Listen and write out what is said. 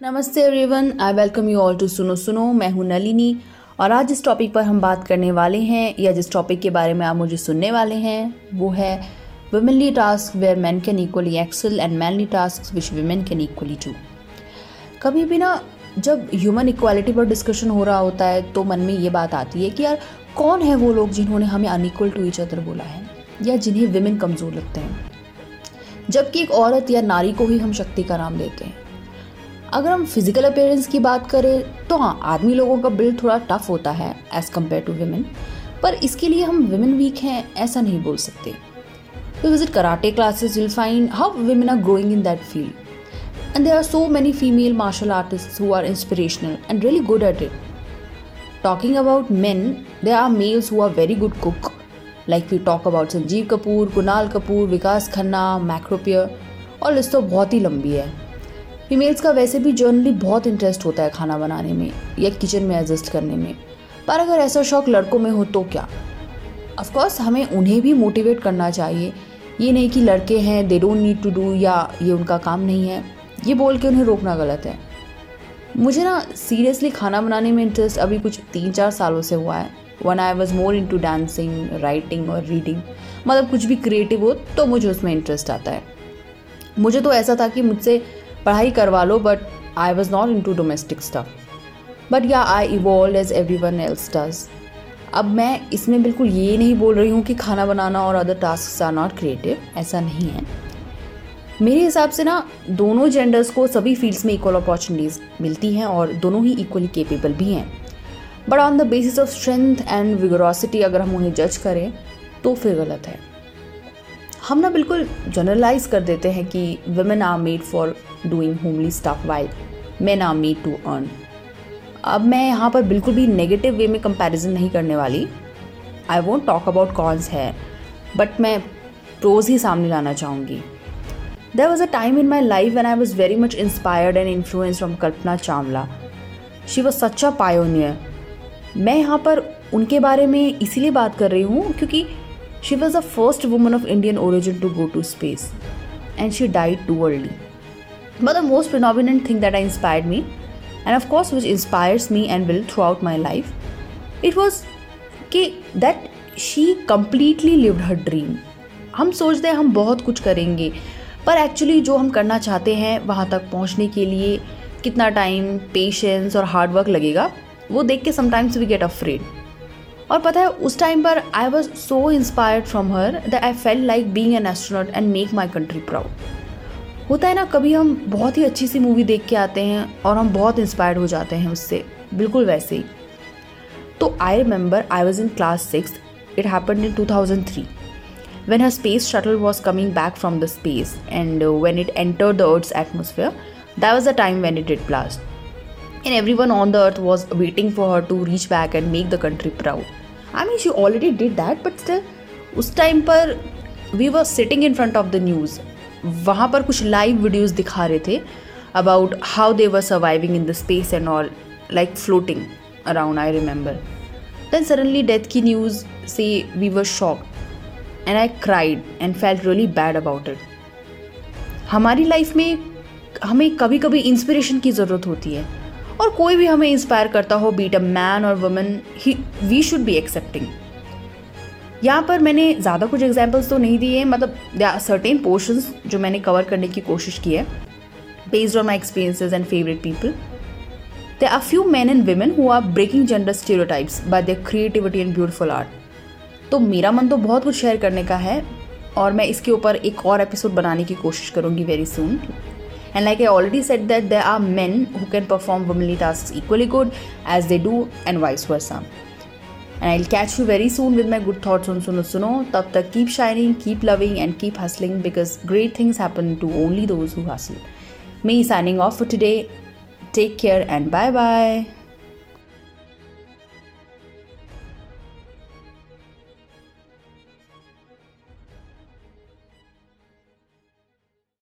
नमस्ते everyone I welcome you all to सुनो सुनो, मैं हूँ नलिनी। और आज जिस टॉपिक पर हम बात करने वाले हैं, या जिस टॉपिक के बारे में आप मुझे सुनने वाले हैं, वो है womanly task where man can equally excel and manly task which women can equally to कभी भी ना, जब ह्यूमन इक्वालिटी पर डिस्कशन हो रहा होता है तो मन में ये बात आती है कि यार, कौन है वो लोग जिन्होंने हमें अनइक्वल टू ईच अदर बोला है, या जिन्हें विमेन कमज़ोर लगते हैं? जबकि एक औरत या नारी को ही हम शक्ति का नाम देते हैं। अगर हम फ़िज़िकल अपेयरेंस की बात करें तो हाँ आदमी लोगों का बिल्ड थोड़ा टफ होता है एज़ कंपेयर टू वेमेन पर इसके लिए हम वेमेन वीक हैं, ऐसा नहीं बोल सकते। You visit karate classes will find how women are growing in that field and there are so many female martial artist who are inspirational and really good at it talking about men they are males who are very good cook like we talk about Sanjeev Kapoor Kunal Kapoor Vikas Khanna मैक्रोपियर और list तो बहुत ही लंबी है। Females का वैसे भी generally बहुत interest होता है खाना बनाने में या किचन में एडजस्ट करने में। पर अगर ऐसा शौक लड़कों में हो तो क्या? ऑफकोर्स हमें उन्हें भी मोटिवेट करना चाहिए। ये नहीं कि लड़के हैं they don't need to do या ये उनका काम नहीं है। ये बोल के उन्हें रोकना गलत है। मुझे ना सीरियसली खाना बनाने में इंटरेस्ट अभी कुछ तीन चार सालों से हुआ है। When I was more into dancing writing और रीडिंग मतलब कुछ भी क्रिएटिव हो तो मुझे उसमें इंटरेस्ट आता है। मुझे तो ऐसा था कि मुझसे पढ़ाई करवा लो but I was not into domestic stuff but yeah I evolve as everyone else does अब मैं इसमें बिल्कुल ये नहीं बोल रही हूँ कि खाना बनाना और other task are not creative ऐसा नहीं है। मेरे हिसाब से ना, दोनों जेंडर्स को सभी फील्ड्स में इक्वल अपॉर्चुनिटीज़ मिलती हैं और दोनों ही इक्वली केपेबल भी हैं। But on the basis of strength and vigorosity अगर हम उन्हें जज करें तो फिर गलत है। हम ना बिल्कुल जनरलाइज कर देते हैं कि women are made for doing homely stuff while man are made to earn अब मैं यहाँ पर बिल्कुल भी नेगेटिव वे में कंपैरिजन नहीं करने वाली। I want talk about cons है बट मैं प्रोज ही सामने लाना चाहूँगी। There was a time in my life when I was very much inspired and influence from Kalpana Chawla she was such a pioneer मैं यहाँ पर उनके बारे में इसीलिए बात कर रही हूँ क्योंकि she was the first woman of Indian origin to go to space and she died too early. But the most predominant thing that inspired me, and of course, which inspires me and will throughout my life, it was that she completely lived her dream. हम सोचते हैं हम बहुत कुछ करेंगे पर actually जो हम करना चाहते हैं वहाँ तक पहुँचने के लिए कितना टाइम पेशेंस और हार्ड वर्क लगेगा वो देख के समटाइम्स वी गेट अफ्रेड और पता है उस टाइम पर I was so inspired from her that I fell like being an astronaut and make my country proud होता है ना, कभी हम बहुत ही अच्छी सी मूवी देख के आते हैं और हम बहुत इंस्पायर्ड हो जाते हैं उससे। बिल्कुल वैसे ही। तो I remember I was in class six it happen in two thousand three when her space shuttle was coming back from the space and when it enter the earth atmosphere that was the time when it it blast and everyone on the earth was waiting for her to reach back and make the country proud I mean she already did that but still उस time पर we was sitting in front of the news वहाँ पर कुछ live videos दिखा रहे थे about how they were surviving in the space and all like floating around I remember then suddenly death की news से we were shock and I cried and felt really bad about it हमारी life में हमें कभी कभी inspiration की ज़रूरत होती है और कोई भी हमें इंस्पायर करता हो बीट अ मैन और वुमेन ही वी शुड बी एक्सेप्टिंग यहाँ पर मैंने ज़्यादा कुछ एग्जाम्पल्स तो नहीं दिए मतलब दे सर्टेन पोर्शंस जो मैंने कवर करने की कोशिश की है based on my experiences and favourite people they are few man and women who are breaking gender stereotypes by their creativity and beautiful art तो मेरा मन तो बहुत कुछ शेयर करने का है और मैं इसके ऊपर एक और एपिसोड बनाने की कोशिश करूँगी very soon and like I already said that there are man who can perform womanly task equally good as they do and vice versa. And I'll catch you very soon with my good thoughts on Suno Suno. Tab tak keep shining, keep loving and keep hustling because great things happen to only those who hustle. Me signing off for today. Take care and bye bye.